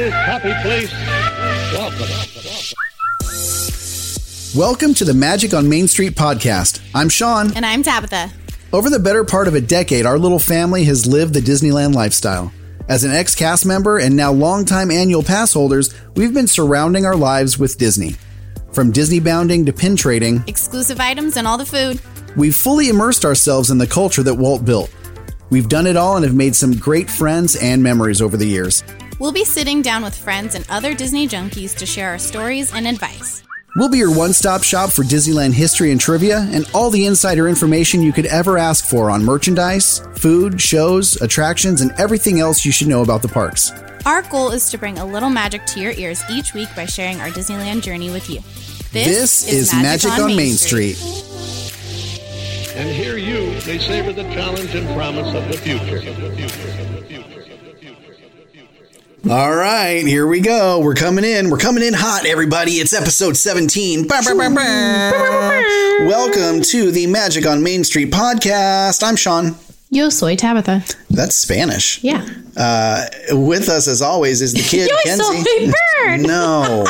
this happy place, welcome. Welcome to the Magic on Main Street podcast. I'm Sean. And I'm Tabitha. Over the better part of a decade, our little family has lived the Disneyland lifestyle. As an ex cast member and now longtime annual pass holders, we've been surrounding our lives with Disney. From Disney bounding to pin trading, Exclusive items and all the food. we've fully immersed ourselves in the culture that Walt built. We've done it all and have made some great friends and memories over the years. We'll be sitting down with friends and other Disney junkies to share our stories and advice. We'll be your one stop shop for Disneyland history and trivia and all the insider information you could ever ask for on merchandise, food, shows, attractions, and everything else you should know about the parks. Our goal is to bring a little magic to your ears each week by sharing our Disneyland journey with you. This, is, Magic, on, Main Street. And hear you, they savor the challenge and promise of the future. All right, here we go. We're coming in. We're coming in hot, everybody. It's episode 17. Bah, bah, bah, bah. Welcome to the Magic on Main Street podcast. I'm Sean. Yo soy Tabitha. That's Spanish. Yeah. Uh, with us, as always, is the kid, Yo Kenzie. soy bird. No.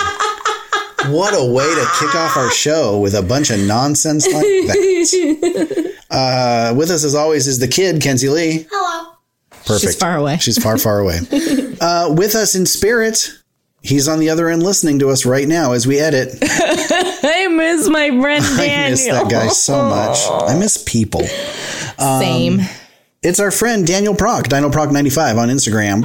What a way to kick off our show with a bunch of nonsense like that. Uh, with us, as always, is the kid, Kenzie Lee. Hello. Perfect. She's far away. She's far, far away. Uh, with us in spirit, he's on the other end listening to us right now as we edit. I miss my friend Daniel. I miss that guy so much. I miss people. Same. It's our friend Daniel Proc, Dino Proc 95 on Instagram.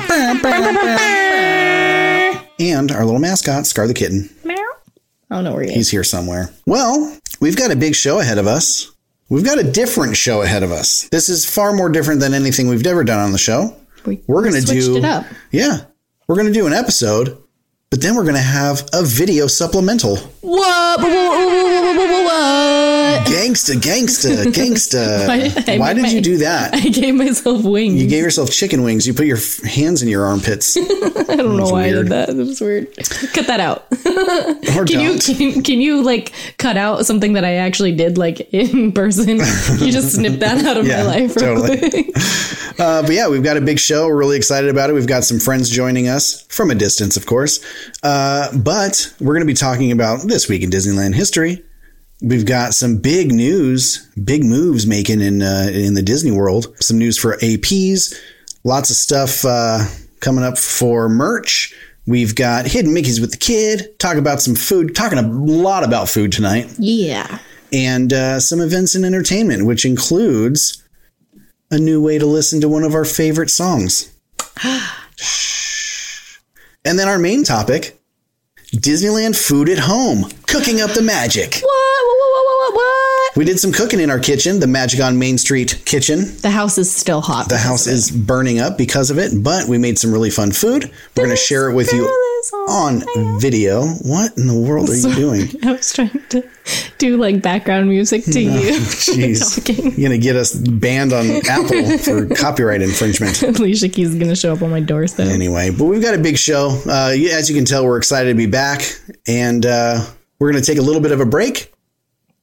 and our little mascot, Scar the Kitten. I don't know where he is. He's here somewhere. Well, we've got a big show ahead of us. We've got a different show ahead of us. This is far more different than anything we've ever done on the show. We We're going to do. Yeah. We're going to do an episode, but then we're going to have a video supplemental. What? What? Gangsta, gangsta, gangsta. Why did I Why did you do that? I gave myself wings. You gave yourself chicken wings. You put your hands in your armpits. I don't know why weird. I did that. That was weird. Cut that out. Can you don't. can, can you like cut out something that I actually did like in person? you just snip that out of Yeah, my life. real totally. quick. Uh, but yeah, we've got a big show. We're really excited about it. We've got some friends joining us from a distance, of course. Uh, but we're going to be talking about this week in Disneyland history. We've got some big news, big moves making in uh, in the Disney world. Some news for APs, lots of stuff uh, coming up for merch. We've got hidden Mickey's with the kid. Talk about some food. Talking a lot about food tonight Yeah. and uh, some events and entertainment, which includes a new way to listen to one of our favorite songs. And then our main topic Disneyland food at home, cooking up the magic. What? What? What? What? What? What? We did some cooking in our kitchen, the Magic on Main Street kitchen. The house is still hot. The house is burning up because of it, but we made some really fun food. We're going to share it with you on video. What in the world are you doing? I was trying to do like background music to you. Jeez. You're going to get us banned on Apple for copyright infringement. Alicia Keys is gonna show up on my doorstep. Anyway, but we've got a big show. Uh, as you can tell, we're excited to be back, and uh, we're going to take a little bit of a break.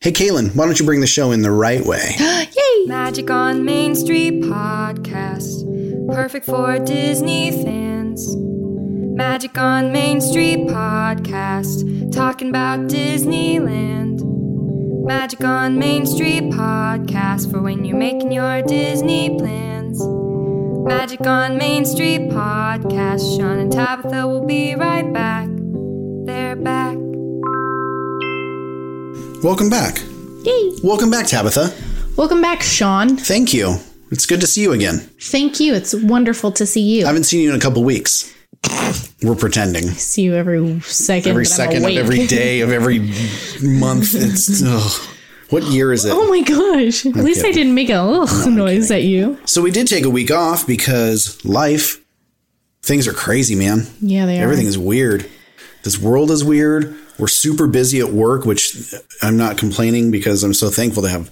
Hey, Kaylin, why don't you bring the show in the right way? Yay! Magic on Main Street podcast. Perfect for Disney fans. Magic on Main Street podcast. Talking about Disneyland. Magic on Main Street podcast for when you're making your Disney plans. Magic on Main Street podcast. Sean and Tabitha will be right back. They're back. Welcome back. Yay! Welcome back, Tabitha. Welcome back, Sean. Thank you. It's good to see you again. Thank you. It's wonderful to see you. I haven't seen you in a couple weeks. We're pretending. see you every second. Every second of every day of every month. It's ugh. what year is it? Oh my gosh! At least I didn't make a ugh noise at you. So we did take a week off because life, things are crazy, man. Yeah, they are. Everything is weird. This world is weird. We're super busy at work, which I'm not complaining because I'm so thankful to have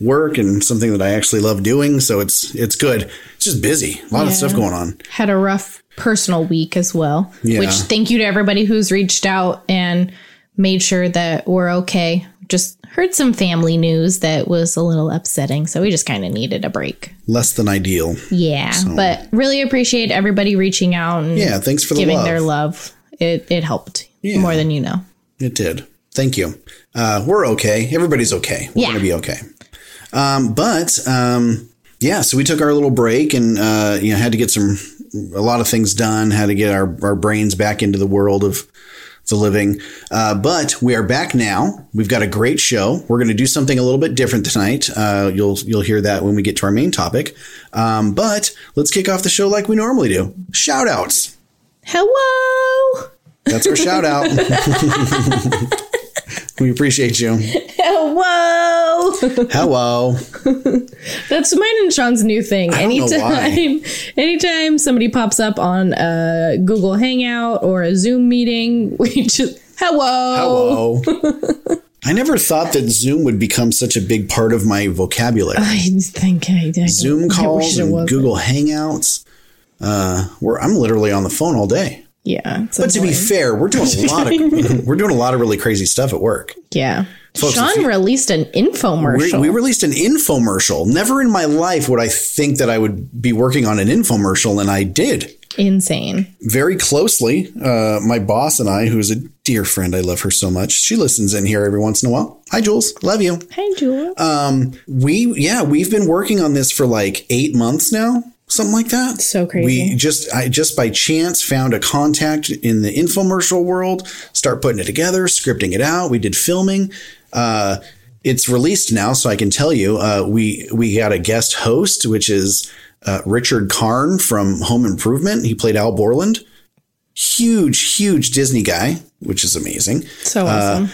work and something that I actually love doing. So it's it's good. It's just busy. A lot of stuff going on. had a rough personal week as well. Yeah. Which thank you to everybody who's reached out and made sure that we're okay just heard some family news that was a little upsetting. So we just kind of needed a break. Less than ideal. Yeah. But really appreciate everybody reaching out and Yeah, thanks for the giving love. their love. It, it helped Yeah. more than you know. It did. Thank you. Uh, we're okay. Everybody's okay. We're Yeah. going to be okay. Um, but um, yeah, so we took our little break and uh, you know had to get some a lot of things done. Had to get our our brains back into the world of the living. Uh, but we are back now. We've got a great show. We're going to do something a little bit different tonight. Uh, you'll you'll hear that when we get to our main topic. Um, but let's kick off the show like we normally do. Shout outs. Hello. That's our shout out. we appreciate you. Hello. Hello. That's mine and Sean's new thing. I don't know why. anytime, anytime somebody pops up on a Google Hangout or a Zoom meeting, we just hello. Hello. I never thought that Zoom would become such a big part of my vocabulary. I think I did. Zoom calls and. Google Hangouts. Uh, where I'm literally on the phone all day. Yeah, But to be fair, we're doing a lot of we're doing a lot of really crazy stuff at work. yeah. Folks, Sean you- released an infomercial. we released an infomercial. Never in my life would I think that I would be working on an infomercial, and I did Insane. very closely. Uh, my boss and I, who's a dear friend, I love her so much. She listens in here every once in a while. Hi, Jules, love you. Hi, Jules. Uh, we yeah we've been working on this for like eight months now something like that. So crazy. we just i just by chance found a contact in the infomercial world start putting it together scripting it out. We did filming. Uh it's released now so i can tell you uh we we got a guest host which is uh, richard karn from home improvement. He played al borland. Huge huge disney guy which is amazing. So uh, awesome.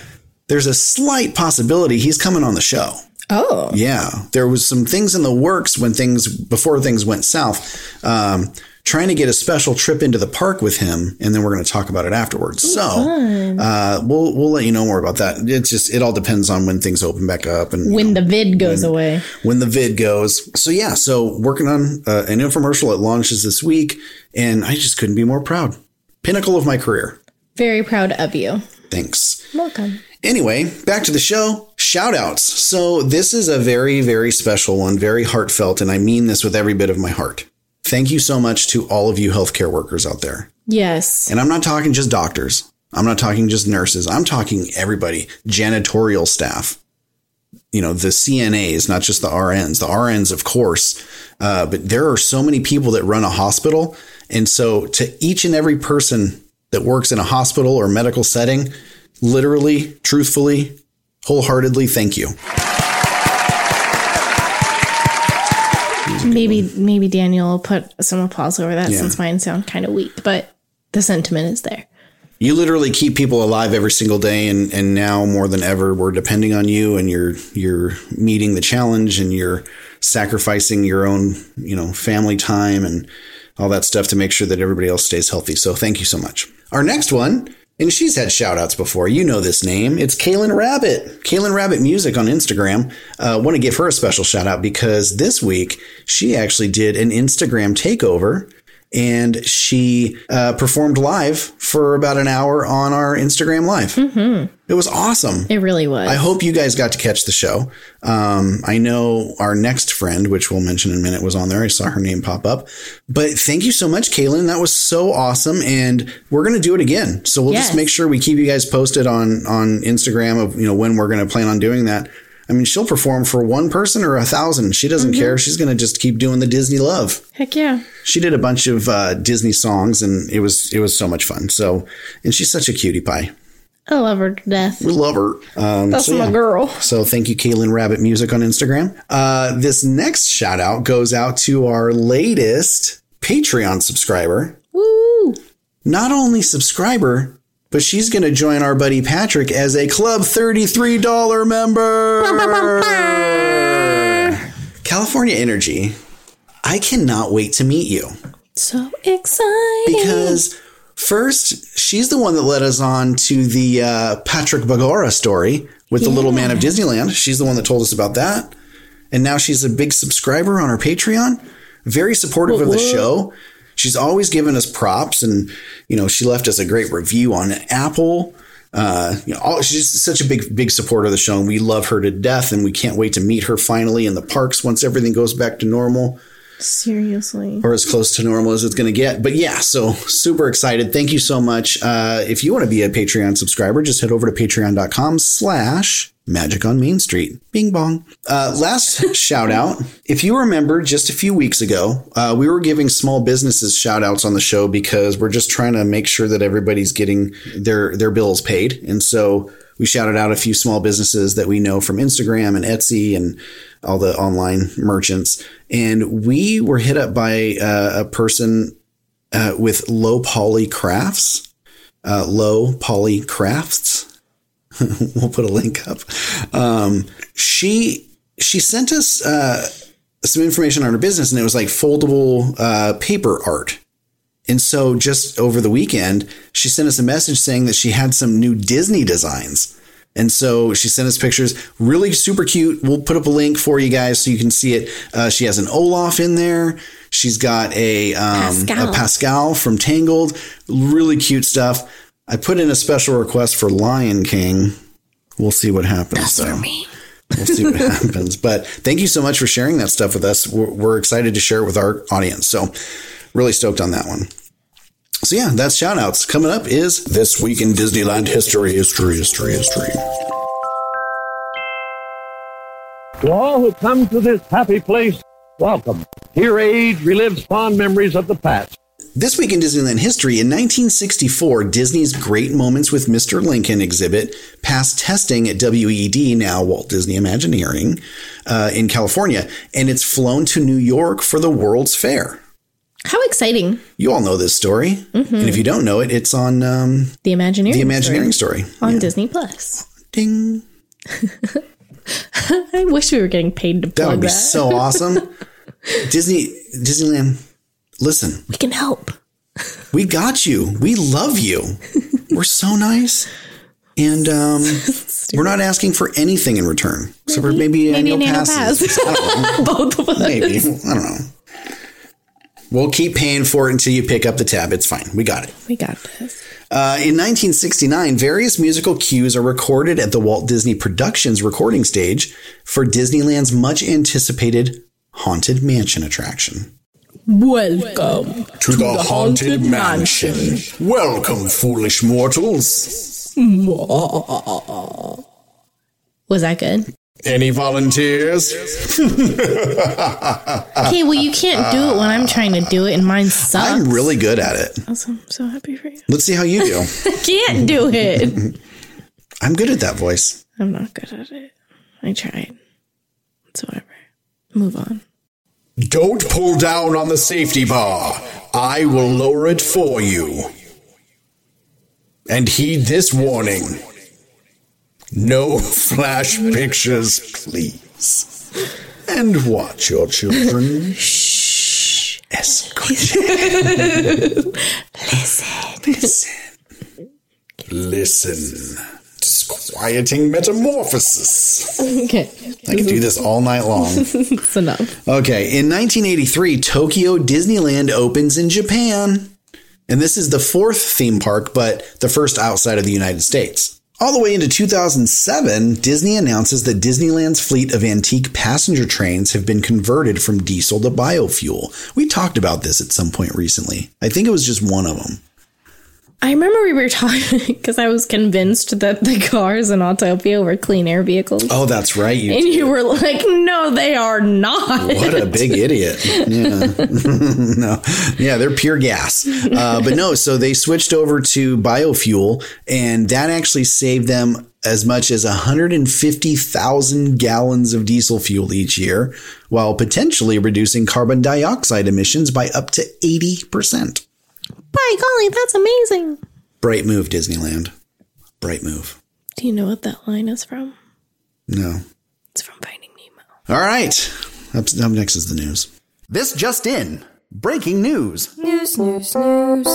there's a slight possibility he's coming on the show oh, yeah, there was some things in the works when things before things went south. Um, trying to get a special trip into the park with him, and then we're going to talk about it afterwards. so uh, we'll we'll let you know more about that. It's just it all depends on when things open back up and you when know, the vid goes away. when the vid goes. So yeah, so working on uh, an infomercial that launches this week, and I just couldn't be more proud. Pinnacle of my career. Very proud of you. Thanks. Welcome. Anyway, back to the show. Shout outs. So, this is a very, very special one, very heartfelt, and I mean this with every bit of my heart. Thank you so much to all of you healthcare workers out there. Yes. And I'm not talking just doctors, I'm not talking just nurses, I'm talking everybody, janitorial staff, you know, the CNAs, not just the RNs, the RNs, of course. Uh, but there are so many people that run a hospital. And so, to each and every person that works in a hospital or medical setting, literally, truthfully, wholeheartedly, thank you. Maybe maybe Daniel will put some applause over that Yeah. since mine sound kind of weak, but the sentiment is there. You literally keep people alive every single day, and, and now more than ever, we're depending on you, and you're you're meeting the challenge, and you're sacrificing your own, you know, family time and all that stuff to make sure that everybody else stays healthy. So thank you so much. Our next one, and she's had shout outs before. You know this name. It's Kaylin Rabbit. Kaylin Rabbit Music on Instagram. Uh, Want to give her a special shout out because this week she actually did an Instagram takeover and she uh, performed live for about an hour on our Instagram live. Mm-hmm. It was awesome. It really was. I hope you guys got to catch the show. Um, I know our next friend, which we'll mention in a minute, was on there. I saw her name pop up. But thank you so much, Kaylin. That was so awesome, and we're gonna do it again. So we'll just make sure we keep you guys posted on on Instagram of you know when we're gonna plan on doing that. I mean, she'll perform for one person or a thousand. She doesn't care. She's gonna just keep doing the Disney love Heck yeah. she did a bunch of uh, Disney songs, and it was it was so much fun. So, and she's such a cutie pie. I love her to death. We love her. Um, That's so, my yeah. girl. So thank you, Kaylin Rabbit Music on Instagram. Uh, this next shout out goes out to our latest Patreon subscriber. Woo! Not only subscriber, but she's going to join our buddy Patrick as a Club 33 member. California Energy. I cannot wait to meet you. So excited. because first she's the one that led us on to the uh, Patrick Bagora story with the Little Man of Disneyland. She's the one that told us about that, and now she's a big subscriber on our Patreon. Very supportive of the show. She's always given us props, and you know she left us a great review on Apple. Uh, you know, all, she's such a big, big supporter of the show, and we love her to death, and we can't wait to meet her finally in the parks once everything goes back to normal Seriously. or as close to normal as it's going to get. But yeah, so super excited. Thank you so much. Uh, if you want to be a Patreon subscriber, just head over to patreon.com slash magic on Main Street. Bing bong. Uh, last shout out. If you remember just a few weeks ago, uh, we were giving small businesses shout outs on the show because we're just trying to make sure that everybody's getting their, their bills paid. And so we shouted out a few small businesses that we know from Instagram and Etsy and all the online merchants. And we were hit up by uh, a person uh, with low poly crafts, uh, low poly crafts. we'll put a link up. Um, she she sent us uh, some information on her business, and it was like foldable uh, paper art. And so just over the weekend, she sent us a message saying that she had some new Disney designs. And so she sent us pictures, really super cute. We'll put up a link for you guys so you can see it. Uh, she has an Olaf in there. She's got a, um, Pascal. a Pascal from Tangled. Really cute stuff. I put in a special request for Lion King. We'll see what happens. though. We'll see what happens. But thank you so much for sharing that stuff with us. We're, we're excited to share it with our audience. So really stoked on that one. So yeah, that's shout outs. Coming up is This Week in Disneyland History, History, History, History. To all who come to this happy place, welcome. Here age relives fond memories of the past. This Week in Disneyland History, in 1964, Disney's Great Moments with Mr. Lincoln exhibit passed testing at WED, now Walt Disney Imagineering, uh, in California, and it's flown to New York for the World's Fair. How exciting. You all know this story. And if you don't know it, it's on um, The Imagineering. the Imagineering story story. on Yeah. Disney Plus. Ding. I wish we were getting paid to That plug would be that. so awesome. Disney, Disneyland, listen, we can help. we got you. We love you. We're so nice. And um, we're not asking for anything in return. So for maybe, Maybe annual an annual passes. pass. I don't know. Both of us. Maybe. I don't know. We'll keep paying for it until you pick up the tab. It's fine. We got it. We got this. Uh, in 1969, various musical cues are recorded at the Walt Disney Productions recording stage for Disneyland's much anticipated Haunted Mansion attraction. Welcome. To, the Haunted Mansion. Welcome, foolish mortals. Was that good? Any volunteers? Okay, well, you can't do it when I'm trying to do it, and mine sucks. I'm really good at it. I'm so, so happy for you. Let's see how you do. Can't do it. I'm good at that voice. I'm not good at it. I tried. It's whatever. Move on. Don't pull down on the safety bar. I will lower it for you. And heed this warning. No flash pictures, please. And watch your children. Shh. Listen. Listen. Disquieting metamorphosis. Okay. I could do this all night long. It's enough. Okay, in 1983, Tokyo Disneyland opens in Japan. And this is the fourth theme park, but the first outside of the United States. All the way into 2007, Disney announces that Disneyland's fleet of antique passenger trains have been converted from diesel to biofuel. We talked about this at some point recently. I think it was just one of them. I remember we were talking because I was convinced that the cars in Autopia were clean air vehicles. Oh, that's right. You And you were like, no, they are not. What a big idiot. Yeah. no. Yeah, they're pure gas. Uh, but no, so they switched over to biofuel, and that actually saved them as much as 150,000 gallons of diesel fuel each year, while potentially reducing carbon dioxide emissions by up to 80%. By golly, that's amazing. Bright move, Disneyland. Bright move. Do you know what that line is from? No. It's from Finding Nemo. All right. Up, up next is the news. This just in. Breaking news. News, news, news.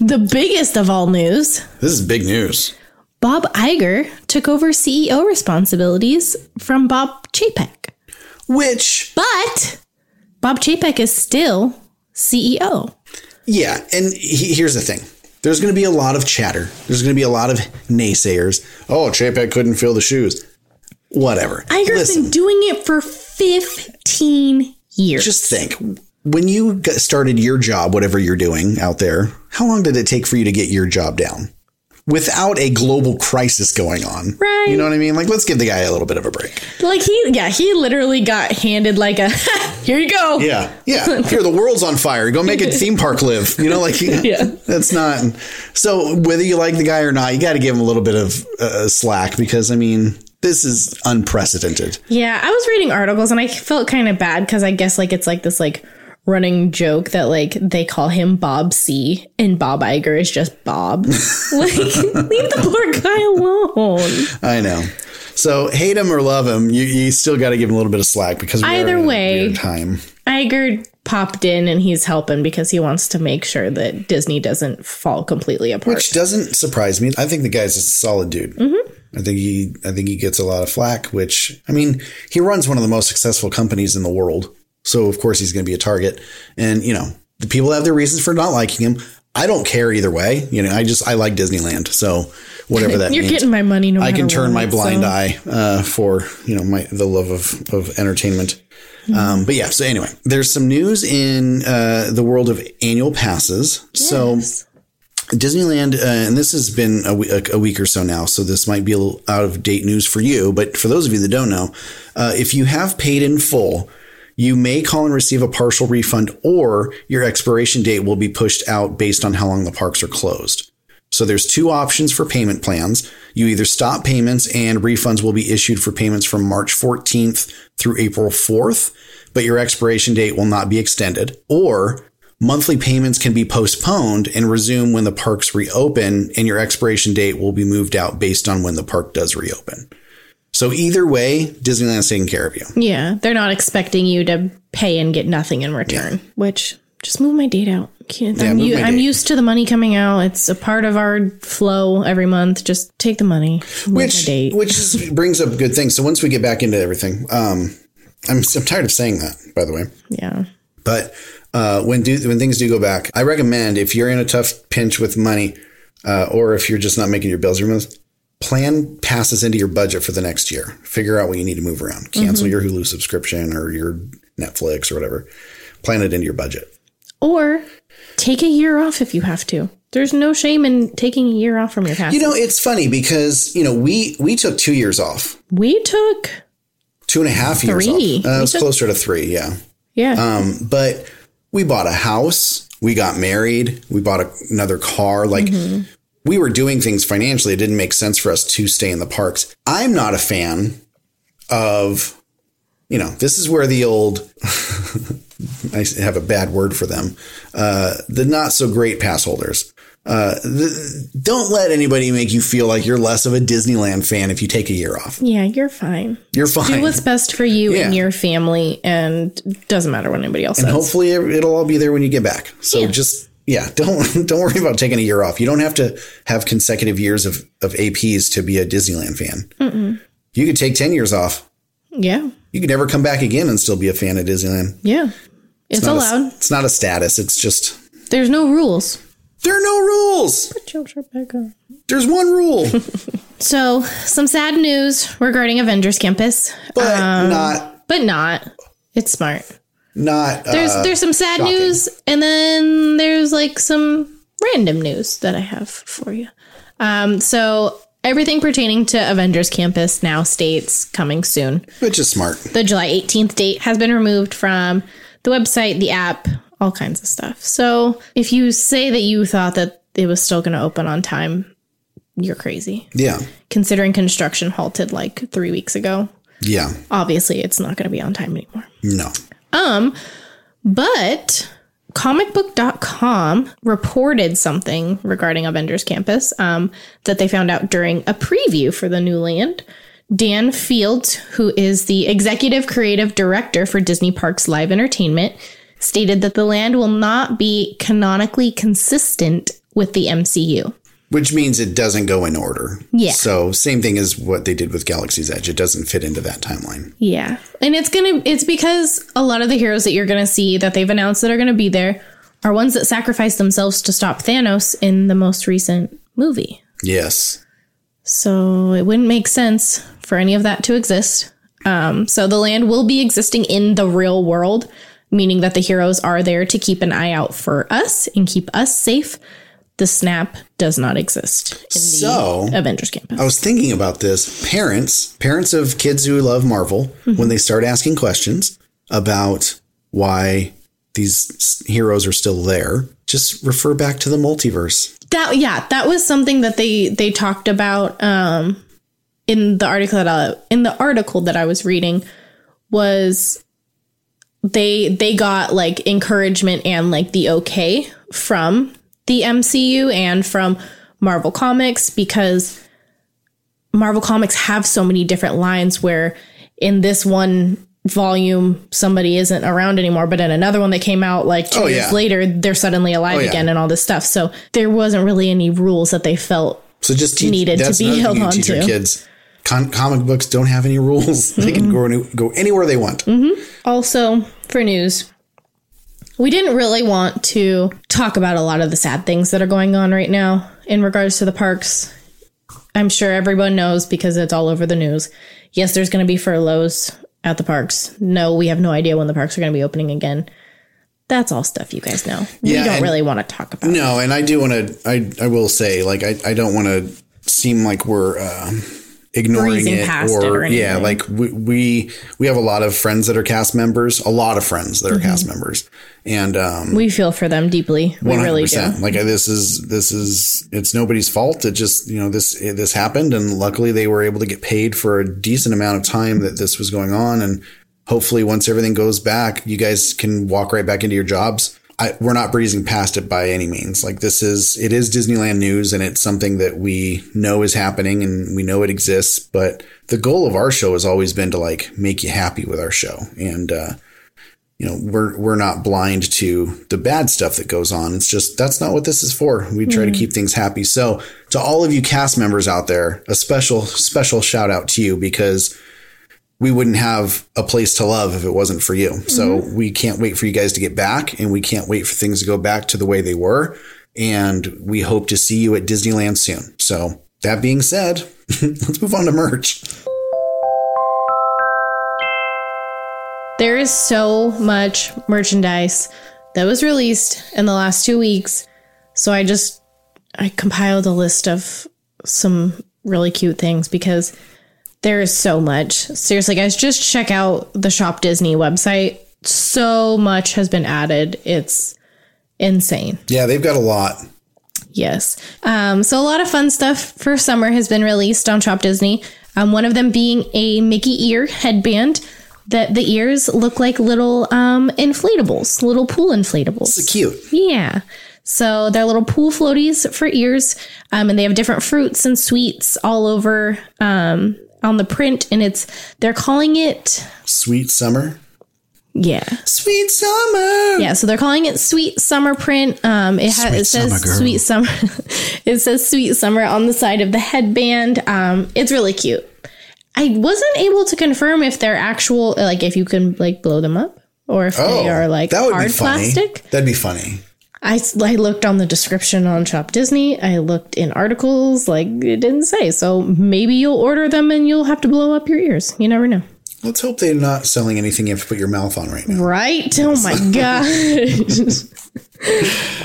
The biggest of all news This is big news. Bob Iger took over CEO responsibilities from Bob Chapek. Which But Bob Chapek is still CEO. Yeah, and he, here's the thing. there's going to be a lot of chatter. There's going to be a lot of naysayers. Oh, Chapek couldn't fill the shoes. Whatever. Iger's Listen, been doing it for 15 years. just think when you started your job, whatever you're doing out there, how long did it take for you to get your job down? Without a global crisis going on. Right. You know what I mean? Like, let's give the guy a little bit of a break. like he, yeah, he literally got handed like a, here you go. Yeah. Yeah. Here, the world's on fire. Go make a theme park live. You know, like, Yeah. that's not. So, whether you like the guy or not, you got to give him a little bit of uh, slack because, I mean, this is unprecedented. Yeah, I was reading articles and I felt kind of bad because I guess like it's like this like running joke that like they call him Bob C and Bob Iger is just Bob. like leave the poor guy alone. I know. So, hate him or love him, you, you still got to give him a little bit of slack because Either way. time. Iger popped in and he's helping because he wants to make sure that Disney doesn't fall completely apart. Which doesn't surprise me. I think the guy's a solid dude. Mm-hmm. I think he, I think he gets a lot of flack. Which I mean, he runs one of the most successful companies in the world, so of course he's going to be a target. And you know, the people have their reasons for not liking him. I don't care either way. You know, I just I like Disneyland, so whatever that You're means. getting my money no I can turn my blind so- eye uh, for you know my the love of of entertainment. Um, but yeah, so anyway, there's some news in uh, the world of annual passes. So Disneyland, uh, and this has been a, week or so now, so this might be a little out of date news for you. But for those of you that don't know, uh, if you have paid in full, you may call and receive a partial refund, or your expiration date will be pushed out based on how long the parks are closed. So there's two options for payment plans. You either stop payments and refunds will be issued for payments from March 14th through April 4th, but your expiration date will not be extended. Or monthly payments can be postponed and resume when the parks reopen and your expiration date will be moved out based on when the park does reopen. So either way, Disneyland's taking care of you. Yeah, they're not expecting you to pay and get nothing in return. Which just move my date out. Can't- I'm, u- my I'm used to the money coming out. It's a part of our flow every month. Just take the money. Which date. which brings up good things. So once we get back into everything, um, I'm I'm tired of saying that, by the way. yeah. But uh, when do when things do go back, I recommend if you're in a tough pinch with money, uh, or if you're just not making your bills every month, plan passes into your budget for the next year. Figure out what you need to move around. Cancel your Hulu subscription or your Netflix or whatever. Plan it into your budget. Or take a year off if you have to. There's no shame in taking a year off from your past. You know, it's funny because you know we we took two years off, we took two and a half years Three. off. Uh, it was took- closer to three, yeah. yeah. Um, but we bought a house, we got married, we bought a, another car. Like we were doing things financially. It didn't make sense for us to stay in the parks. I'm not a fan of, you know, this is where the old, I have a bad word for them, uh, the not so great pass holders. Uh, the, don't let anybody make you feel like you're less of a Disneyland fan if you take a year off. yeah, you're fine. You're fine. Do what's best for you and your family, and doesn't matter what anybody else and says. hopefully it'll all be there when you get back. So Yeah. just yeah, don't don't worry about taking a year off. You don't have to have consecutive years of of APs to be a Disneyland fan. You could take ten years off. yeah, You could never come back again and still be a fan of Disneyland. yeah. It's, a- allowed. it's not a status. It's just There's no rules. there are no rules. There's one rule, So, some sad news regarding Avengers Campus, but Um, not but not. It's smart. Not. There's uh, there's some sad shocking. news, and then there's like some random news that I have for you. Um, so everything pertaining to Avengers Campus now states coming soon. which is smart. The July 18th date has been removed from the website, the app, all kinds of stuff. So if you say that you thought that it was still going to open on time, you're crazy. Yeah, Considering construction halted like three weeks ago, yeah. obviously it's not going to be on time anymore. No, But comicbook.com reported something regarding Avengers Campus um, that they found out during a preview for the new land. Dan Fields, who is the executive creative director for Disney Parks Live Entertainment, stated that the land will not be canonically consistent with the MCU. Which means it doesn't go in order. Yeah. So same thing as what they did with Galaxy's Edge. It doesn't fit into that timeline. Yeah. And it's going to it's because a lot of the heroes that you're going to see that they've announced that are going to be there are ones that sacrificed themselves to stop Thanos in the most recent movie. Yes. So it wouldn't make sense for any of that to exist. Um, so the land will be existing in the real world, meaning that the heroes are there to keep an eye out for us and keep us safe. The snap does not exist in the So- Avengers campus. I was thinking about this. Parents, parents of kids who love Marvel, when they start asking questions about why these heroes are still there, just refer back to the multiverse. That yeah, that was something that they they talked about um in the article that I, in the article that I was reading was they they got like encouragement and like the okay from the MCU and from Marvel Comics because Marvel Comics have so many different lines where in this one volume somebody isn't around anymore but in another one that came out like two Oh, years yeah. later they're suddenly alive Oh, yeah. again and all this stuff so there wasn't really any rules that they felt So just teach, Needed to be held on to. kids. Con- comic books don't have any rules. They can mm-hmm. go, go anywhere they want. Mm-hmm. Also, for news, we didn't really want to talk about a lot of the sad things that are going on right now in regards to the parks. I'm sure everyone knows because it's all over the news. Yes, there's going to be furloughs at the parks. No, we have no idea when the parks are going to be opening again. That's all stuff you guys know. Yeah, we don't really want to talk about. No, and I do want to. I I will say, like, I I don't want to seem like we're uh, ignoring it or, or yeah, like we, we we have a lot of friends that are cast members, a lot of friends that are Mm-hmm. cast members, and um, We feel for them deeply. We one hundred really do. Like this is this is it's nobody's fault. It just you know this this happened, and luckily they were able to get paid for a decent amount of time that this was going on, and hopefully once everything goes back, you guys can walk right back into your jobs. I, we're not breezing past it by any means. Like this is it is Disneyland news, and it's something that we know is happening, and we know it exists. But the goal of our show has always been to like make you happy with our show, and uh, you know we're we're not blind to the bad stuff that goes on it's just that's not what this is for we try to keep things happy so to all of you cast members out there a special special shout out to you because we wouldn't have a place to love if it wasn't for you. So mm-hmm. we can't wait for you guys to get back and we can't wait for things to go back to the way they were. And we hope to see you at disneyland soon. So that being said let's move on to merch. There is so much merchandise that was released in the last two weeks. So I just I compiled a list of some really cute things because there is so much. Seriously, guys, just check out the Shop Disney website. So much has been added. It's insane. yeah they've got a lot Yes. Um, so a lot of fun stuff for summer has been released on Shop Disney. Um, one of them being a Mickey ear headband that the ears look like little um, inflatables, little pool inflatables. it's cute Yeah. So they're little pool floaties for ears, um, and they have different fruits and sweets all over um, on the print, and it's they're calling it sweet summer yeah sweet summer Yeah, so they're calling it Sweet Summer Print. Um, it, ha- it says Summer Sweet Summer. it says Sweet Summer on the side of the headband. Um, it's really cute. I wasn't able to confirm if they're actual, like if you can like blow them up or if they are like Oh, that would hard be funny. plastic. That'd be funny. I, I looked on the description on Shop Disney. I looked in articles, like it didn't say. So maybe you'll order them and you'll have to blow up your ears. You never know. Let's hope they're not selling anything you have to put your mouth on right now. Right? Oh my god.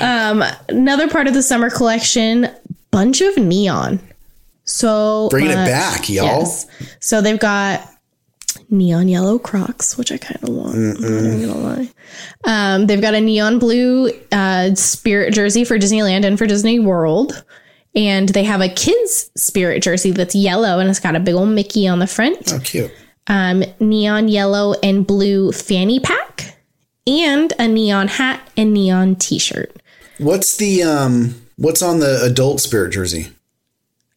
um, another part of the summer collection, bunch of neon. So Bringing uh, it back, y'all. Yes. So they've got neon yellow Crocs, which I kind of want. I'm not even gonna lie. Um, they've got a neon blue uh, Spirit jersey for Disneyland and for Disney World. And they have a kids Spirit jersey that's yellow and it's got a big old Mickey on the front Oh, cute. um, neon yellow and blue fanny pack, and a neon hat and neon t-shirt. What's the um? What's on the adult spirit jersey?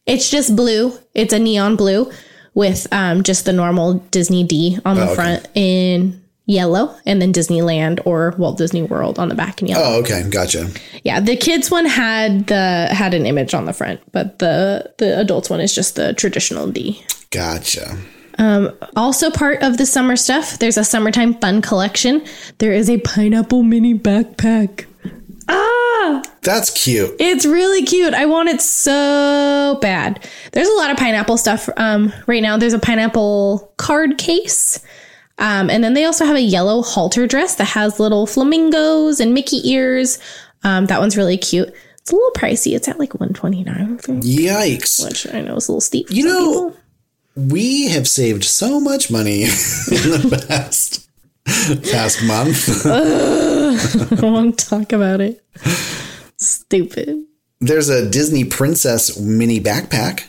It's just blue. It's a neon blue with um, just the normal Disney D on the Oh, okay. front in yellow, and then Disneyland or Walt Disney World on the back in yellow. Oh, okay, gotcha. Yeah, the kids one had the had an image on the front, but the the adults one is just the traditional D. Gotcha. Also, part of the summer stuff, there's a summertime fun collection. There is a pineapple mini backpack. Ah, That's cute. it's really cute. I want it so bad. There's a lot of pineapple stuff um, right now. There's a pineapple card case. Um, and then they also have a yellow halter dress that has little flamingos and Mickey ears. Um, that one's really cute. It's a little pricey. It's at like 129 I think, Yikes. which I know is a little steep. You know- people. We have saved so much money in the past past month. I won't talk about it. Stupid. There's a Disney Princess mini backpack.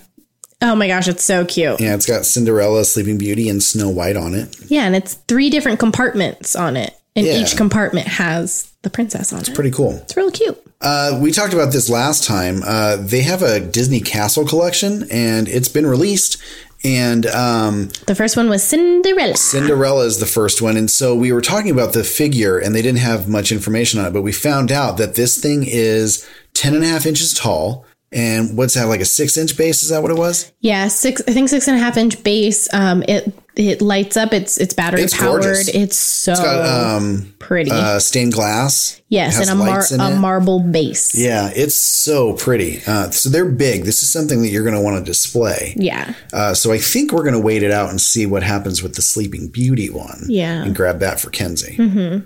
Oh my gosh, it's so cute. Yeah, it's got Cinderella, Sleeping Beauty, and Snow White on it. Yeah, and it's three different compartments on it. And Yeah. each compartment has the princess on it. It's pretty cool. It's real cute. Uh, we talked about this last time. Uh, they have a Disney Castle collection, and it's been released. And um, The first one was Cinderella. Cinderella is the first one. And so we were talking about the figure, and they didn't have much information on it, but we found out that this thing is 10 and a half inches tall. And what's that, like a six inch base? Is that what it was? Yeah, six. I think six and a half inch base. Um, it it lights up. It's it's battery It's powered. gorgeous. It's so Got um, pretty. uh, stained glass. yes, and a mar- a marble base. Yeah, it's so pretty. Uh, so they're big. This is something that you're going to want to display. Yeah. Uh, so I think we're going to wait it out and see what happens with the Sleeping Beauty one. Yeah. And grab that for Kenzie. Mm-hmm.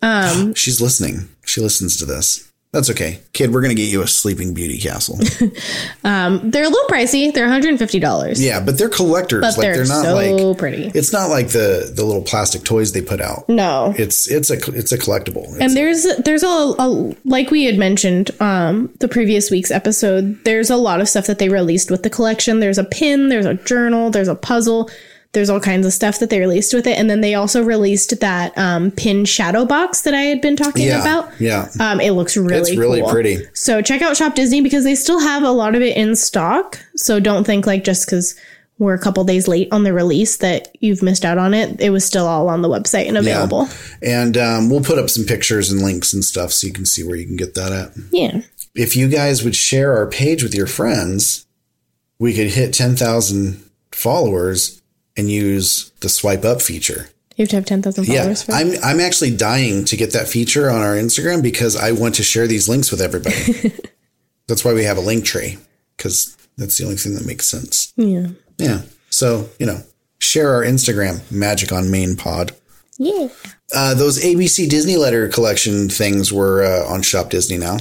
Um, She's listening. She listens to this. That's okay. Kid, we're going to get you a Sleeping Beauty castle. They're a little pricey. They're one hundred and fifty dollars. yeah, but they're collectors. but like they're, they're not so like pretty. it's not like the the little plastic toys they put out. No, It's it's a it's a collectible. It's- And there's there's a, a like we had mentioned um the previous week's episode. There's a lot of stuff that they released with the collection. There's a pin, there's a journal, there's a puzzle, there's all kinds of stuff that they released with it. And then they also released that um pin shadow box that I had been talking yeah, about. yeah. Um, it looks really It's really cool. pretty. So check out Shop Disney because they still have a lot of it in stock. So don't think like just because we're a couple days late on the release that you've missed out on it. It was still all on the website and available. And um, we'll put up some pictures and links and stuff so you can see where you can get that at. Yeah. If you guys would share our page with your friends, we could hit 10,000 followers and use the swipe up feature. You have to have 10,000 Yeah, followers for I'm I'm actually dying to get that feature on our Instagram because I want to share these links with everybody. that's why we have a link tree because that's the only thing that makes sense. Yeah. Yeah. So you know, share our Instagram Magic on Main Pod. Yeah. Uh, those ABC Disney letter collection things were uh, on Shop Disney now.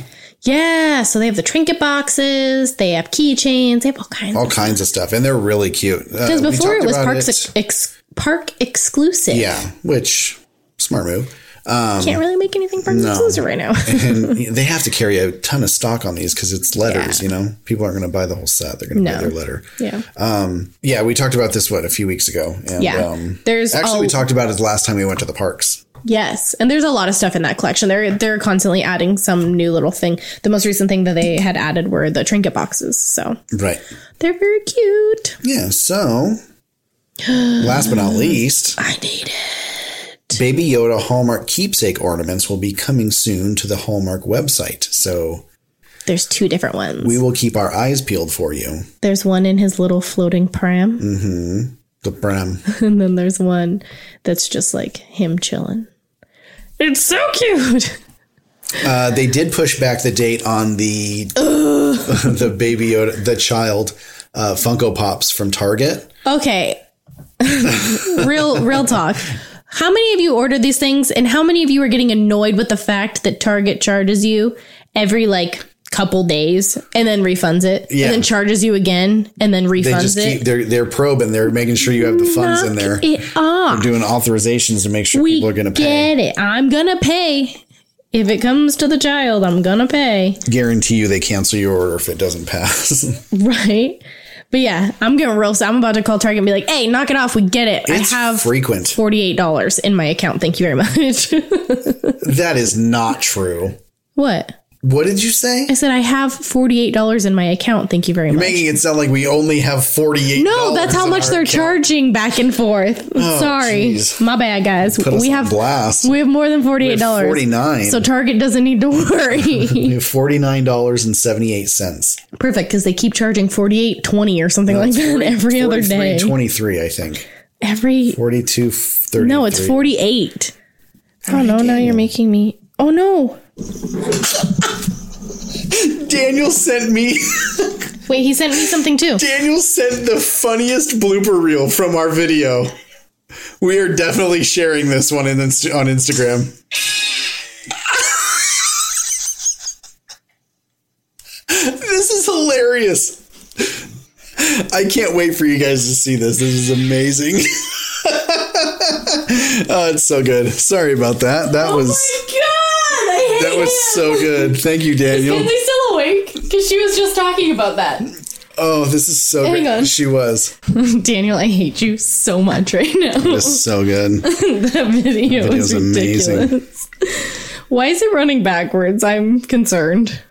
Yeah. So they have the trinket boxes, they have keychains, they have all kinds All of kinds of stuff, and they're really cute. Uh, Because we before it was parks ex- park exclusive. yeah, which smart move. Can't really make anything park no. exclusive right now. and they have to carry a ton of stock on these because it's letters. Yeah. You know, people aren't going to buy the whole set; they're going to buy their letter. yeah. Um, yeah, we talked about this what a few weeks ago. And, Yeah. Um, There's actually a- we talked about it the last time we went to the parks. Yes, and there's a lot of stuff in that collection. They're they're constantly adding some new little thing. The most recent thing that they had added were the trinket boxes. So Right. they're very cute. Yeah. So, last but not least, I need it. Baby Yoda Hallmark keepsake ornaments will be coming soon to the Hallmark website. So There's two different ones. we will keep our eyes peeled for you. there's one in his little floating pram, The pram. and then there's one that's just like him chilling. It's so cute. Uh, they did push back the date on the the Baby Yoda, the child uh, Funko Pops from Target. Okay. real real talk. How many of you ordered these things and how many of you are getting annoyed with the fact that Target charges you every like couple days and then refunds it Yeah. and then charges you again and then They refunds just it? keep they're they're probing. They're making sure you have the funds in there. It off. doing authorizations to make sure We people are going to pay. get it. I'm gonna pay. If it comes to the child, I'm gonna pay. Guarantee you they cancel your order if it doesn't pass. Right? But yeah, I'm getting real. I'm about to call Target and be like, "Hey, knock it off. We get it. It's I have frequent. forty-eight dollars in my account. Thank you very much." That is not true. what? What did you say? I said I have forty-eight dollars in my account. Thank you very much. Making it sound like we only have forty eight. No, that's how much they're charging back and forth. Oh, Sorry, jeez. my bad, guys. Put we have blast. we have more than forty-eight dollars. Forty nine. So Target doesn't need to worry. Forty nine dollars and seventy eight cents. Perfect, because they keep charging forty-eight twenty or something like that every other day. Twenty three, I think. Every Forty two thirty. no, it's forty-eight. I don't know. Now you're making me Oh no. Daniel sent me. Wait, he sent me something too. Daniel sent the funniest blooper reel from our video. We are definitely sharing this one in, Inst- on Instagram. this is hilarious. I can't wait for you guys to see this. This is amazing. oh, it's so good. Sorry about that. That oh was I hate that was so good. Thank you, Daniel. Is still awake? Because she was just talking about that. Oh, this is so Hang good. on. She was. Daniel, I hate you so much right now. It's so good. that video Video's is amazing. ridiculous. Why is it running backwards? I'm concerned.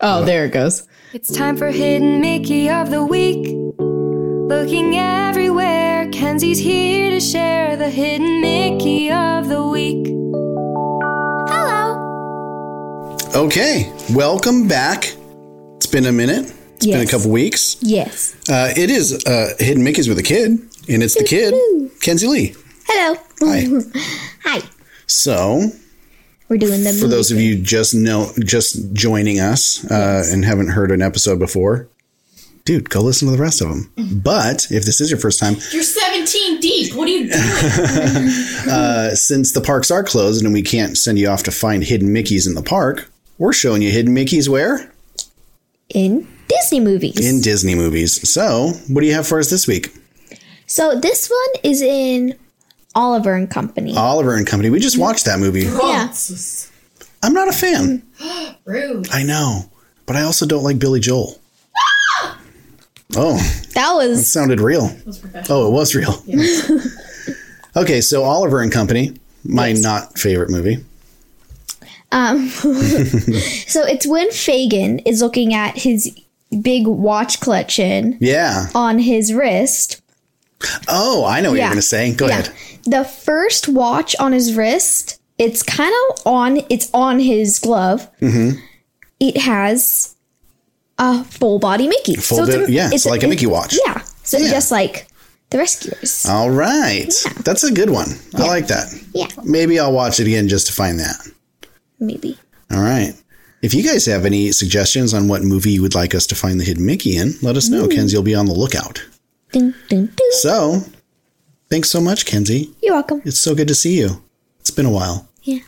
Oh, there it goes. It's time for Hidden Mickey of the Week. Looking everywhere, Kenzie's here to share the Hidden Mickey of the Week. Okay, welcome back. It's been a minute. It's been a couple weeks. Yes. Uh, it is uh, Hidden Mickey's with a kid, and it's the kid, Kenzie Lee. Hello. Hi. Hi. So, We're doing the for those of you just know, just joining us uh, and haven't heard an episode before, dude, go listen to the rest of them. But if this is your first time, You're 17 deep. What are you doing? uh, since the parks are closed and we can't send you off to find hidden Mickeys in the park, we're showing you hidden Mickeys where? in Disney movies. In Disney movies. So, what do you have for us this week? so this one is in Oliver and Company. Oliver and Company. We just watched that movie. yeah. I'm not a fan. Rude. I know, but I also don't like Billy Joel. Oh, That was. it was sounded real. Oh, it was real. okay, so Oliver and Company, my not favorite movie. Um so it's when Fagin is looking at his big watch collection Yeah. on his wrist. Oh, I know what you're going to say. Go Yeah. ahead. The first watch on his wrist, it's kind of on it's on his glove. Mm-hmm. It has a full body Mickey. Full bit- yeah, it's like a Mickey watch. Yeah. So Yeah. just like the rescuers. All right. That's a good one. I like that. Yeah. Maybe I'll watch it again just to find that. Maybe. All right. If you guys have any suggestions on what movie you would like us to find the hidden Mickey in, let us know. Kenzie will be on the lookout. Ding, ding, ding. So, thanks so much, Kenzie. You're welcome. It's so good to see you. It's been a while. Yeah.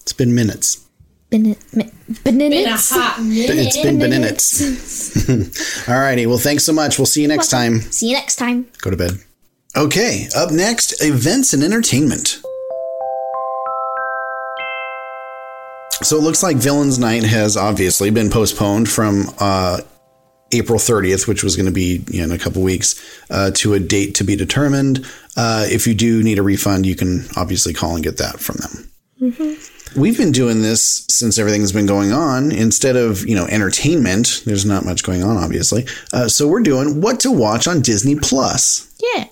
It's been minutes. Been, been, Been a hot minute. It's been minutes. All righty. Well, thanks so much. We'll see you next time. See you next time. Go to bed. Okay. Up next, events and entertainment. So it looks like Villains Night has obviously been postponed from uh, April 30th, which was going to be you know, in a couple weeks, uh, to a date to be determined. Uh, if you do need a refund, you can obviously call and get that from them. We've been doing this since everything's been going on. Instead of you know entertainment, there's not much going on, obviously. Uh, so we're doing what to watch on Disney Plus. Yeah.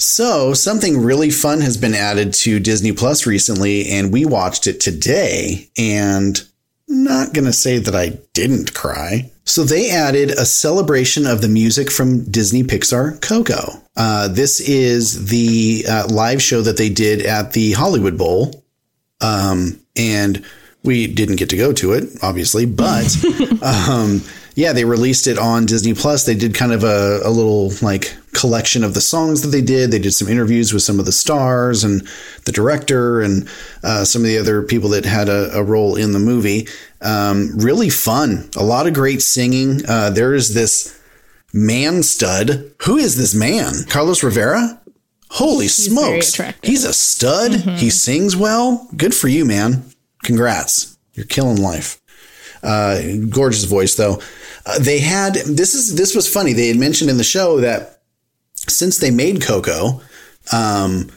So, something really fun has been added to Disney Plus recently, and we watched it today. And not going to say that I didn't cry. So, they added a celebration of the music from Disney Pixar Coco. Uh, this is the uh, live show that they did at the Hollywood Bowl. Um, and we didn't get to go to it, obviously, but um, yeah, they released it on Disney Plus. They did kind of a, a little like collection of the songs that they did. They did some interviews with some of the stars and the director and uh, some of the other people that had a, a role in the movie. Um, really fun. A lot of great singing. Uh, there is this man stud. Who is this man? Carlos Rivera? Holy very smokes. He's a stud. He sings well. Good for you, man. Congrats. You're killing life. Uh, gorgeous voice though. Uh, they had this is this was funny. They had mentioned in the show that since they made Coco, um,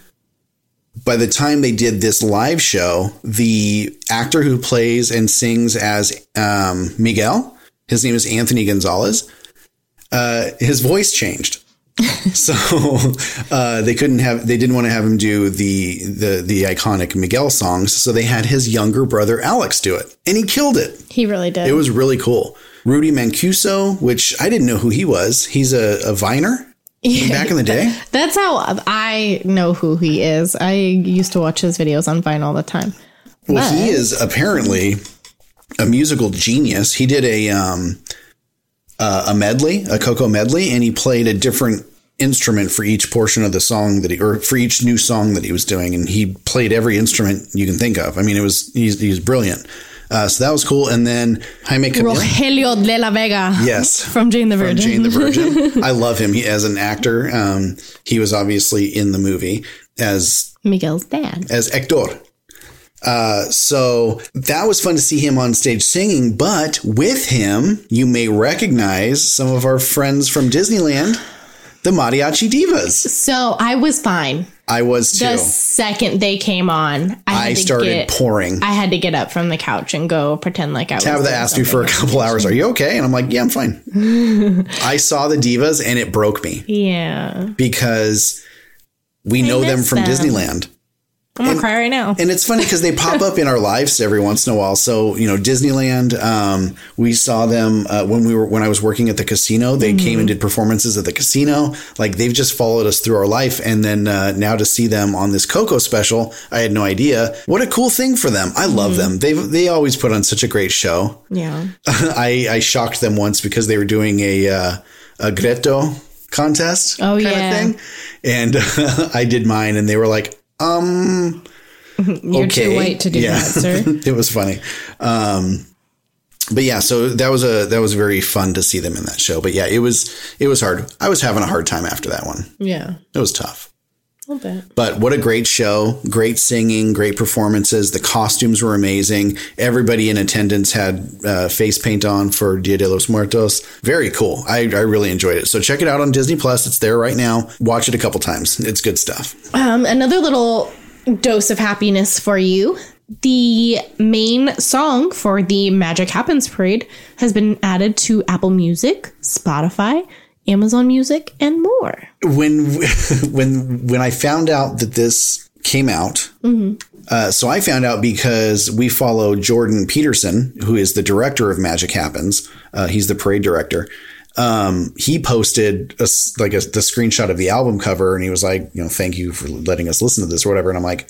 by the time they did this live show, the actor who plays and sings as um, Miguel, his name is Anthony Gonzalez. Uh, his voice changed. so uh, they couldn't have they didn't want to have him do the the the iconic Miguel songs so they had his younger brother Alex do it and he killed it He really did. it was really cool Rudy Mancuso which I didn't know who he was he's a, a viner back in the day. That's how I know who he is. I used to watch his videos on Vine all the time. Well, he is apparently a musical genius. He did a um, uh, a medley, a Coco medley, and he played a different instrument for each portion of the song that he, or for each new song that he was doing, and he played every instrument you can think of. I mean, it was he's he's brilliant. Uh, so that was cool. And then Jaime Camil. Rogelio de la Vega. Yes. From Jane the from Virgin. Jane the Virgin. I love him he, as an actor. Um, he was obviously in the movie as Miguel's dad. as Hector. Uh, so that was fun to see him on stage singing, but with him, you may recognize some of our friends from Disneyland, the Mariachi Divas. So I was fine. I was too. The second they came on, I, I started get, pouring. I had to get up from the couch and go pretend like I was. Tabitha asked me for a couple hours, Are you okay? And I'm like, Yeah, I'm fine. I saw the Divas and it broke me Yeah. because we know them from them. Disneyland. I'm gonna cry right now. And it's funny because they pop up in our lives every once in a while. So you know, Disneyland. Um, we saw them uh, when we were when I was working at the casino. They came and did performances at the casino. Like they've just followed us through our life. And then uh, now to see them on this Coco special, I had no idea. What a cool thing for them. I love them. They they always put on such a great show. yeah. I I shocked them once because they were doing a uh, a grito contest. Oh, kind yeah. of thing, and I did mine, and they were like, um. You're too okay. white to do Yeah. that, sir. it was funny. Um, but yeah, so that was a that was very fun to see them in that show. But yeah, it was it was hard. I was having a hard time after that one. yeah. It was tough. A little bit. But what a great show. Great singing, great performances. The costumes were amazing. Everybody in attendance had uh, face paint on for Dia de los Muertos. Very cool. I, I really enjoyed it. So check it out on Disney Plus. It's there right now. Watch it a couple times. It's good stuff. Um, another little dose of happiness for you. The main song for the Magic Happens parade has been added to Apple Music, Spotify, Amazon Music, and more. when when when I found out that this came out, uh, so I found out because we follow Jordan Peterson, who is the director of Magic Happens. Uh, he's the parade director. Um, he posted a like a, the screenshot of the album cover, and he was like, you know, thank you for letting us listen to this or whatever. And I'm like,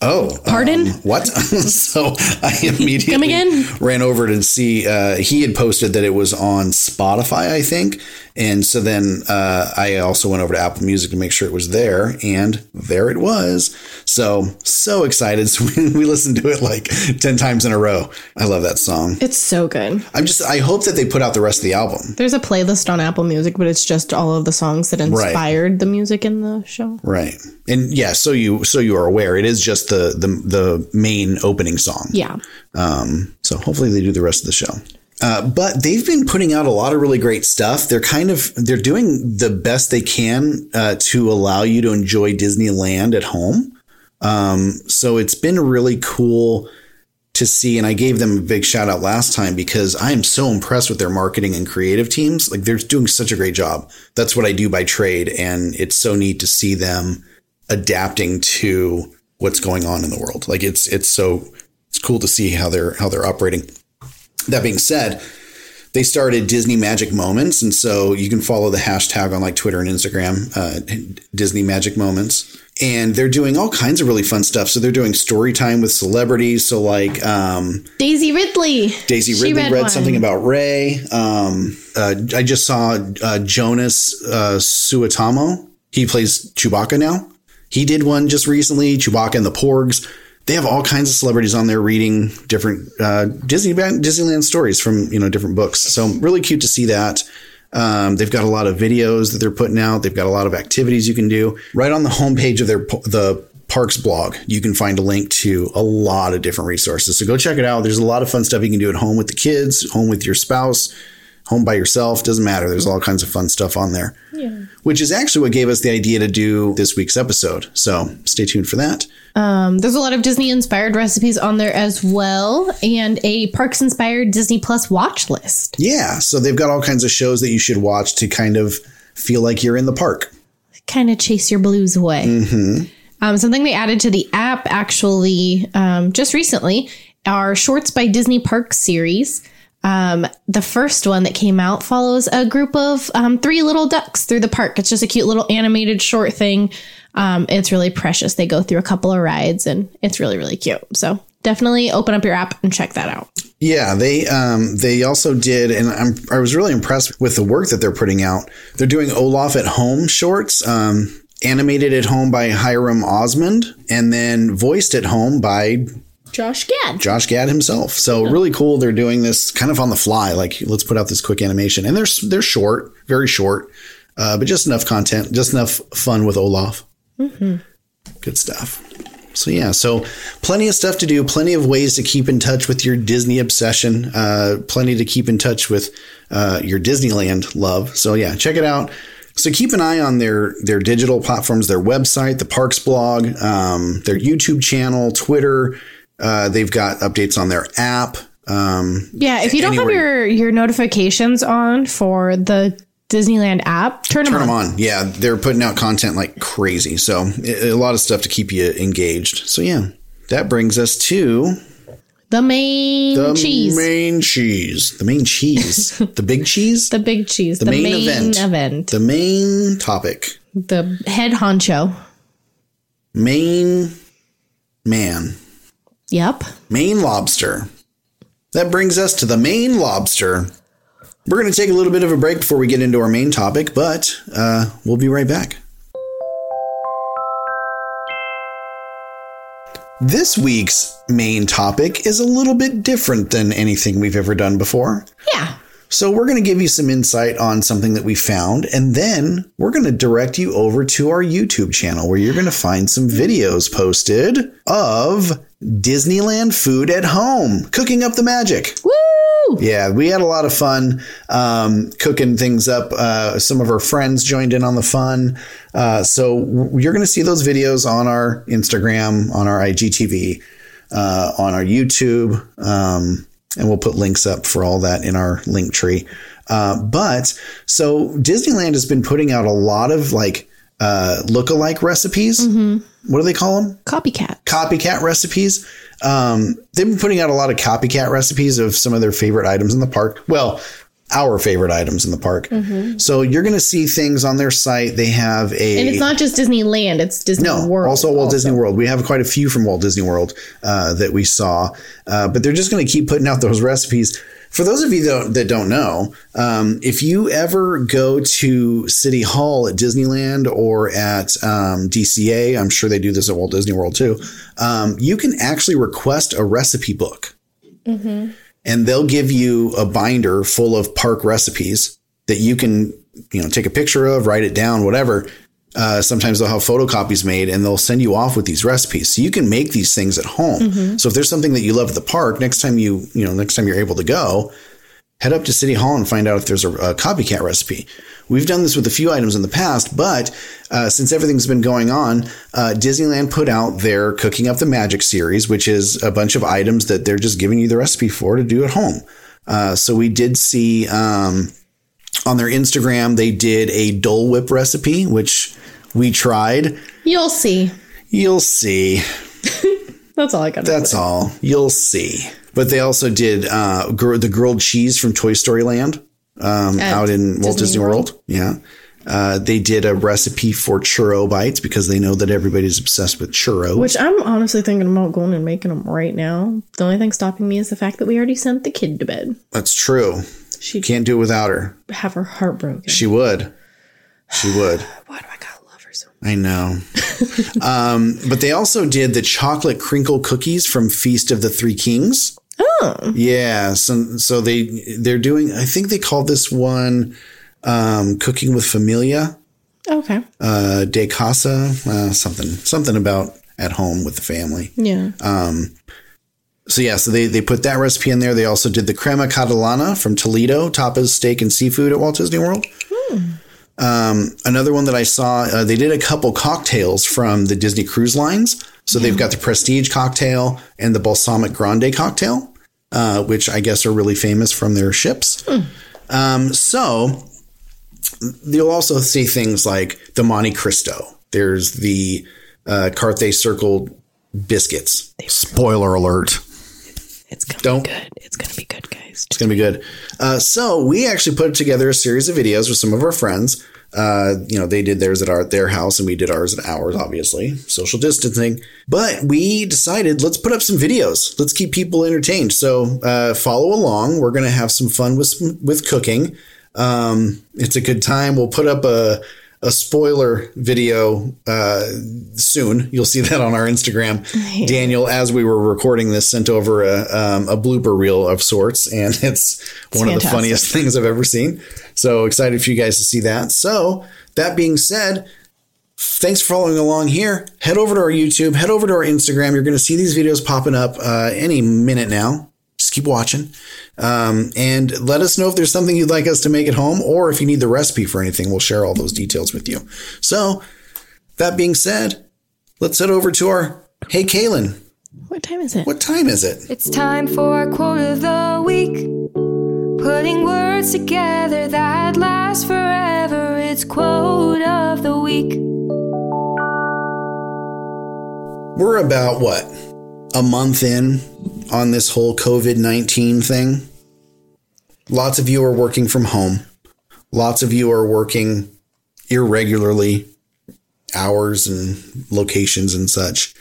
oh, Pardon? um, what? so I immediately ran over to see. Uh, he had posted that it was on Spotify, I think, and so then uh, I also went over to Apple Music to make sure it was there, and there it was. So so excited! So we, we listened to it like ten times in a row. I love that song. It's so good. I'm just. I hope that they put out the rest of the album. There's a playlist on Apple Music, but it's just all of the songs that inspired the music in the show. Right. And yeah, so you so you are aware, it is just the the the main opening song. Yeah. Um, so hopefully they do the rest of the show. Uh, but they've been putting out a lot of really great stuff. They're kind of they're doing the best they can uh, to allow you to enjoy Disneyland at home. Um, so it's been really cool to see, and I gave them a big shout out last time because I am so impressed with their marketing and creative teams. Like they're doing such a great job. That's what I do by trade, and it's so neat to see them adapting to what's going on in the world. Like it's it's so it's cool to see how they're how they're operating. That being said, they started Disney Magic Moments, and so you can follow the hashtag on like Twitter and Instagram, uh, Disney Magic Moments, and they're doing all kinds of really fun stuff. So they're doing story time with celebrities. So like um, Daisy Ridley. Daisy She Ridley read, one. something about Rey. Um, uh, I just saw uh, Jonas uh, Suotamo. He plays Chewbacca now. He did one just recently. Chewbacca and the Porgs. They have all kinds of celebrities on there reading different uh, Disney Disneyland stories from you know different books. So really cute to see that. Um, they've got a lot of videos that they're putting out. They've got a lot of activities you can do. Right on the homepage of their the parks blog, you can find a link to a lot of different resources. So go check it out. There's a lot of fun stuff you can do at home with the kids, home with your spouse, home by yourself. Doesn't matter. There's all kinds of fun stuff on there. Which is actually what gave us the idea to do this week's episode. So stay tuned for that. Um, there's a lot of Disney inspired recipes on there as well, and a parks inspired Disney Plus watch list. Yeah. So they've got all kinds of shows that you should watch to kind of feel like you're in the park. Kind of chase your blues away. Um, something they added to the app actually um, just recently are Shorts by Disney Parks series. Um, the first one that came out follows a group of um, three little ducks through the park. It's just a cute little animated short thing. Um, it's really precious. They go through a couple of rides and it's really, really cute. So definitely open up your app and check that out. Yeah, they um, they also did, and I'm, I was really impressed with the work that they're putting out. They're doing Olaf at home shorts, um, animated at home by Hyrum Osmond, and then voiced at home by Josh Gad. Josh Gad himself. So really cool. They're doing this kind of on the fly. Like let's put out this quick animation, and they're they're short, very short, uh, but just enough content, just enough fun with Olaf. Good stuff. So yeah, so plenty of stuff to do, plenty of ways to keep in touch with your Disney obsession, uh, plenty to keep in touch with uh, your Disneyland love. So yeah, check it out. So keep an eye on their their digital platforms, their website, the parks blog, um, their YouTube channel, Twitter. Uh, they've got updates on their app. Um, Yeah, if you don't have your your notifications on for the Disneyland app, turn, turn them them on. on. Yeah, they're putting out content like crazy. So a lot of stuff to keep you engaged. So yeah, that brings us to The main cheese. the cheese, main cheese, the main cheese, the big cheese, the big cheese, the, main main, event. event, the main topic, the head honcho. main man, Yep. Maine lobster. That brings us to the Maine lobster. We're going to take a little bit of a break before we get into our main topic, but uh, we'll be right back. This week's main topic is a little bit different than anything we've ever done before. Yeah. So, we're going to give you some insight on something that we found, and then we're going to direct you over to our YouTube channel where you're going to find some videos posted of Disneyland food at home, cooking up the magic. Woo! Yeah, we had a lot of fun um, cooking things up. Uh, some of our friends joined in on the fun. Uh, so you're going to see those videos on our Instagram, on our IGTV, uh, on our YouTube, um, and we'll put links up for all that in our link tree. Uh, but so Disneyland has been putting out a lot of like uh, look-alike recipes. What do they call them? Copycat. copycat recipes. Um, they've been putting out a lot of copycat recipes of some of their favorite items in the park. Well, our favorite items in the park. So you're going to see things on their site. They have a And it's not just Disneyland, it's Disney no, World. also Walt Disney World. We have quite a few from Walt Disney World uh, that we saw, uh, but they're just going to keep putting out those recipes. For those of you that, that don't know, um, if you ever go to City Hall at Disneyland or at um, DCA, I'm sure they do this at Walt Disney World too. Um, you can actually request a recipe book, and they'll give you a binder full of park recipes that you can, you know, take a picture of, write it down, whatever. Uh, sometimes they'll have photocopies made and they'll send you off with these recipes. So you can make these things at home. So if there's something that you love at the park, next time you, you know, next time you're able to go, head up to City Hall and find out if there's a, a copycat recipe. We've done this with a few items in the past, but uh, since everything's been going on, uh, Disneyland put out their Cooking Up the Magic series, which is a bunch of items that they're just giving you the recipe for to do at home. Uh, so we did see um, on their Instagram, they did a Dole Whip recipe, which we tried. You'll see. You'll see. That's all I got. That's all. You'll see. But they also did uh, gr- the grilled cheese from Toy Story Land um, out in Walt Disney Disney World. Yeah. Uh, they did a recipe for churro bites because they know that everybody's obsessed with churros. Which I'm honestly thinking about going and making them right now. The only thing stopping me is the fact that we already sent the kid to bed. That's true. She'd Can't do it without her. have her heart broken. She would. She would. Do I gotta love her so I know. um, but they also did the chocolate crinkle cookies from Feast of the Three Kings. Oh. Yeah, so so they they're doing. I think they called this one um, "Cooking with Familia" Okay. uh, de casa, uh, something something about at home with the family. Yeah. So yeah, so they they put that recipe in there. They also did the crema catalana from Toledo, tapas, steak, and seafood at Walt Disney World. Um, another one that I saw, uh, they did a couple cocktails from the Disney Cruise Lines. So they've got the Prestige cocktail and the Balsamic Grande cocktail, uh, which I guess are really famous from their ships. Um, so you'll also see things like the Monte Cristo. There's the uh, Carthay Circle biscuits. Spoiler alert. It's gonna Don't- be good. It's gonna be good, guys. It's gonna be good. Uh, so we actually put together a series of videos with some of our friends. Uh, you know, they did theirs at our their house, and we did ours at ours. Obviously, social distancing. But we decided let's put up some videos. Let's keep people entertained. So uh, follow along. We're gonna have some fun with with cooking. Um, it's a good time. We'll put up a a spoiler video uh, soon. You'll see that on our Instagram. Daniel, as we were recording this, sent over a, um, a blooper reel of sorts, and it's one of the funniest things I've ever seen. So excited for you guys to see that. So that being said, thanks for following along here. Head over to our YouTube, head over to our Instagram. You're going to see these videos popping up uh, any minute now. Just keep watching. Um, and let us know if there's something you'd like us to make at home or if you need the recipe for anything. We'll share all those details with you. So, that being said, let's head over to our Hey Kaylin, What time is it? what time is it? It's time for quote of the week. Putting words together that last forever. It's quote of the week. We're about what? A month in on this whole COVID 19 thing. Lots of you are working from home. Lots of you are working irregularly, hours and locations and such.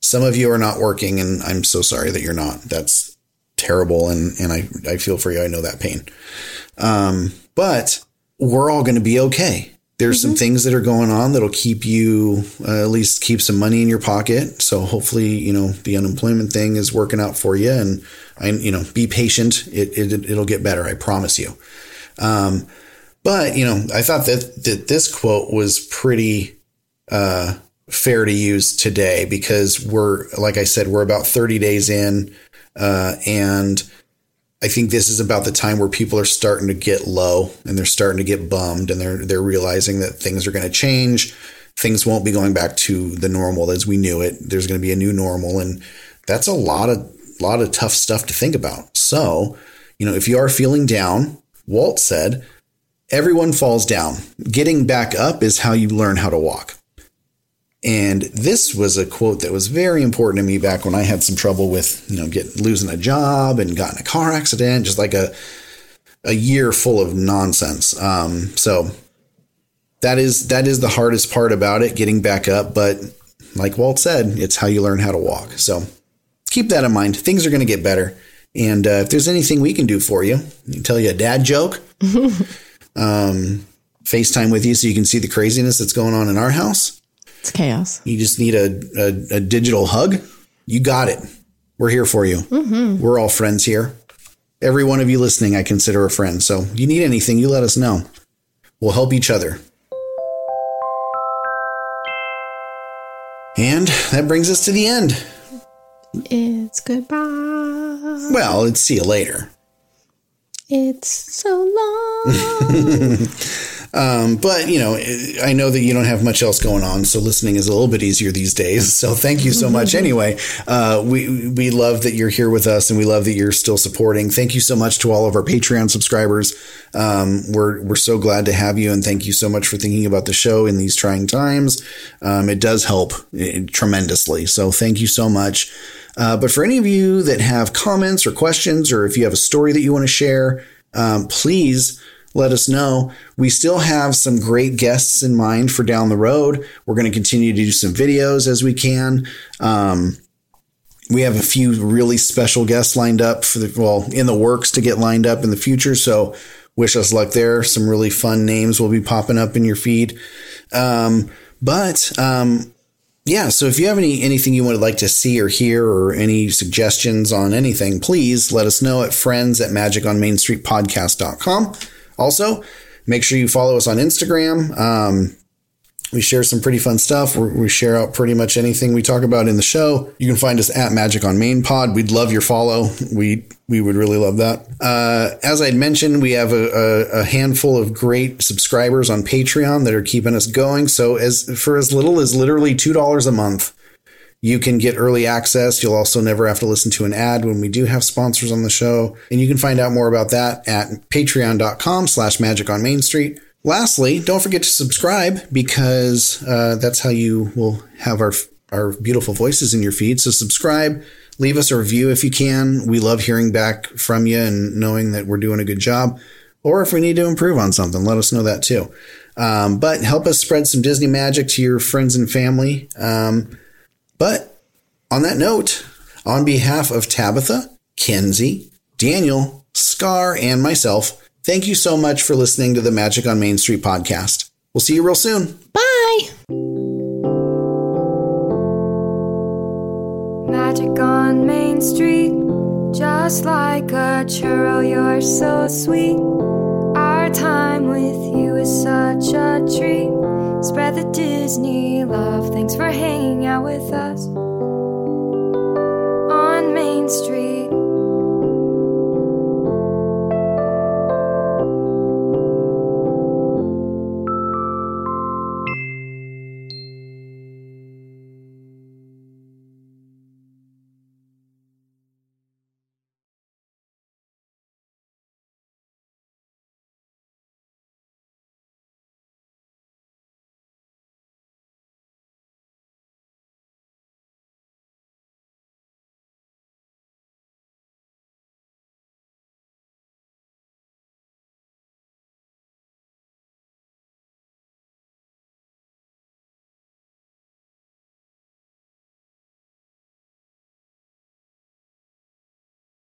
Some of you are not working, and I'm so sorry that you're not. That's terrible, and, and I, I feel for you. I know that pain. Um, but we're all going to be okay. There's some things that are going on that'll keep you, uh, at least keep some money in your pocket. So hopefully, you know, the unemployment thing is working out for you. And I, you know, be patient. It, it it'll get better. I promise you. Um, but you know, I thought that that this quote was pretty uh, fair to use today because we're, like I said, we're about 30 days in, uh, and I think this is about the time where people are starting to get low and they're starting to get bummed and they're they're realizing that things are going to change. Things won't be going back to the normal as we knew it. There's going to be a new normal and that's a lot of lot of tough stuff to think about. So, you know, if you are feeling down, Walt said, everyone falls down. Getting back up is how you learn how to walk. And this was a quote that was very important to me back when I had some trouble with, you know, getting losing a job and got in a car accident, just like a a year full of nonsense. Um, so that is that is the hardest part about it, getting back up. But like Walt said, it's how you learn how to walk. So keep that in mind. Things are going to get better. And uh, if there's anything we can do for you, can tell you a dad joke, um, FaceTime with you so you can see the craziness that's going on in our house. It's chaos. You just need a, a, a digital hug. You got it. We're here for you. Mm-hmm. We're all friends here. Every one of you listening, I consider a friend. So you need anything, you let us know. We'll help each other. And that brings us to the end. It's goodbye. Well, it's see you later. It's so long. Um, but you know, I know that you don't have much else going on, so listening is a little bit easier these days. So thank you so much. anyway, uh, we we love that you're here with us, and we love that you're still supporting. Thank you so much to all of our Patreon subscribers. Um, we're we're so glad to have you, and thank you so much for thinking about the show in these trying times. Um, it does help eh, tremendously. So thank you so much. Uh, but for any of you that have comments or questions, or if you have a story that you want to share, um, please let us know. We still have some great guests in mind for down the road. We're going to continue to do some videos as we can. Um, we have a few really special guests lined up for the, well, in the works to get lined up in the future. So wish us luck there. Some really fun names will be popping up in your feed. Um, but, um, yeah, so if you have any anything you would like to see or hear or any suggestions on anything, please let us know at friends at magiconmainstreetpodcast.com. Also, make sure you follow us on Instagram. Um, we share some pretty fun stuff. we share out pretty much anything we talk about in the show. You can find us at Magic on Main Pod. We'd love your follow. We we would really love that. Uh, as I'd mentioned, we have a, a, a handful of great subscribers on Patreon that are keeping us going. So as for as little as literally two dollars a month, you can get early access. You'll also never have to listen to an ad when we do have sponsors on the show. And you can find out more about that at patreon.com slash magic on Main Street. Lastly, don't forget to subscribe because uh, that's how you will have our our beautiful voices in your feed. So subscribe, leave us a review if you can. We love hearing back from you and knowing that we're doing a good job. Or if we need to improve on something, let us know that too. Um, but help us spread some Disney magic to your friends and family. Um, but on that note, on behalf of Tabitha, Kenzie, Daniel, Scar, and myself, thank you so much for listening to the Magic on Main Street podcast. We'll see you real soon. Bye. Magic on Main Street, just like a churro, you're so sweet. Our time with you is such a treat. Spread the Disney love. Thanks for hanging out with us on Main Street.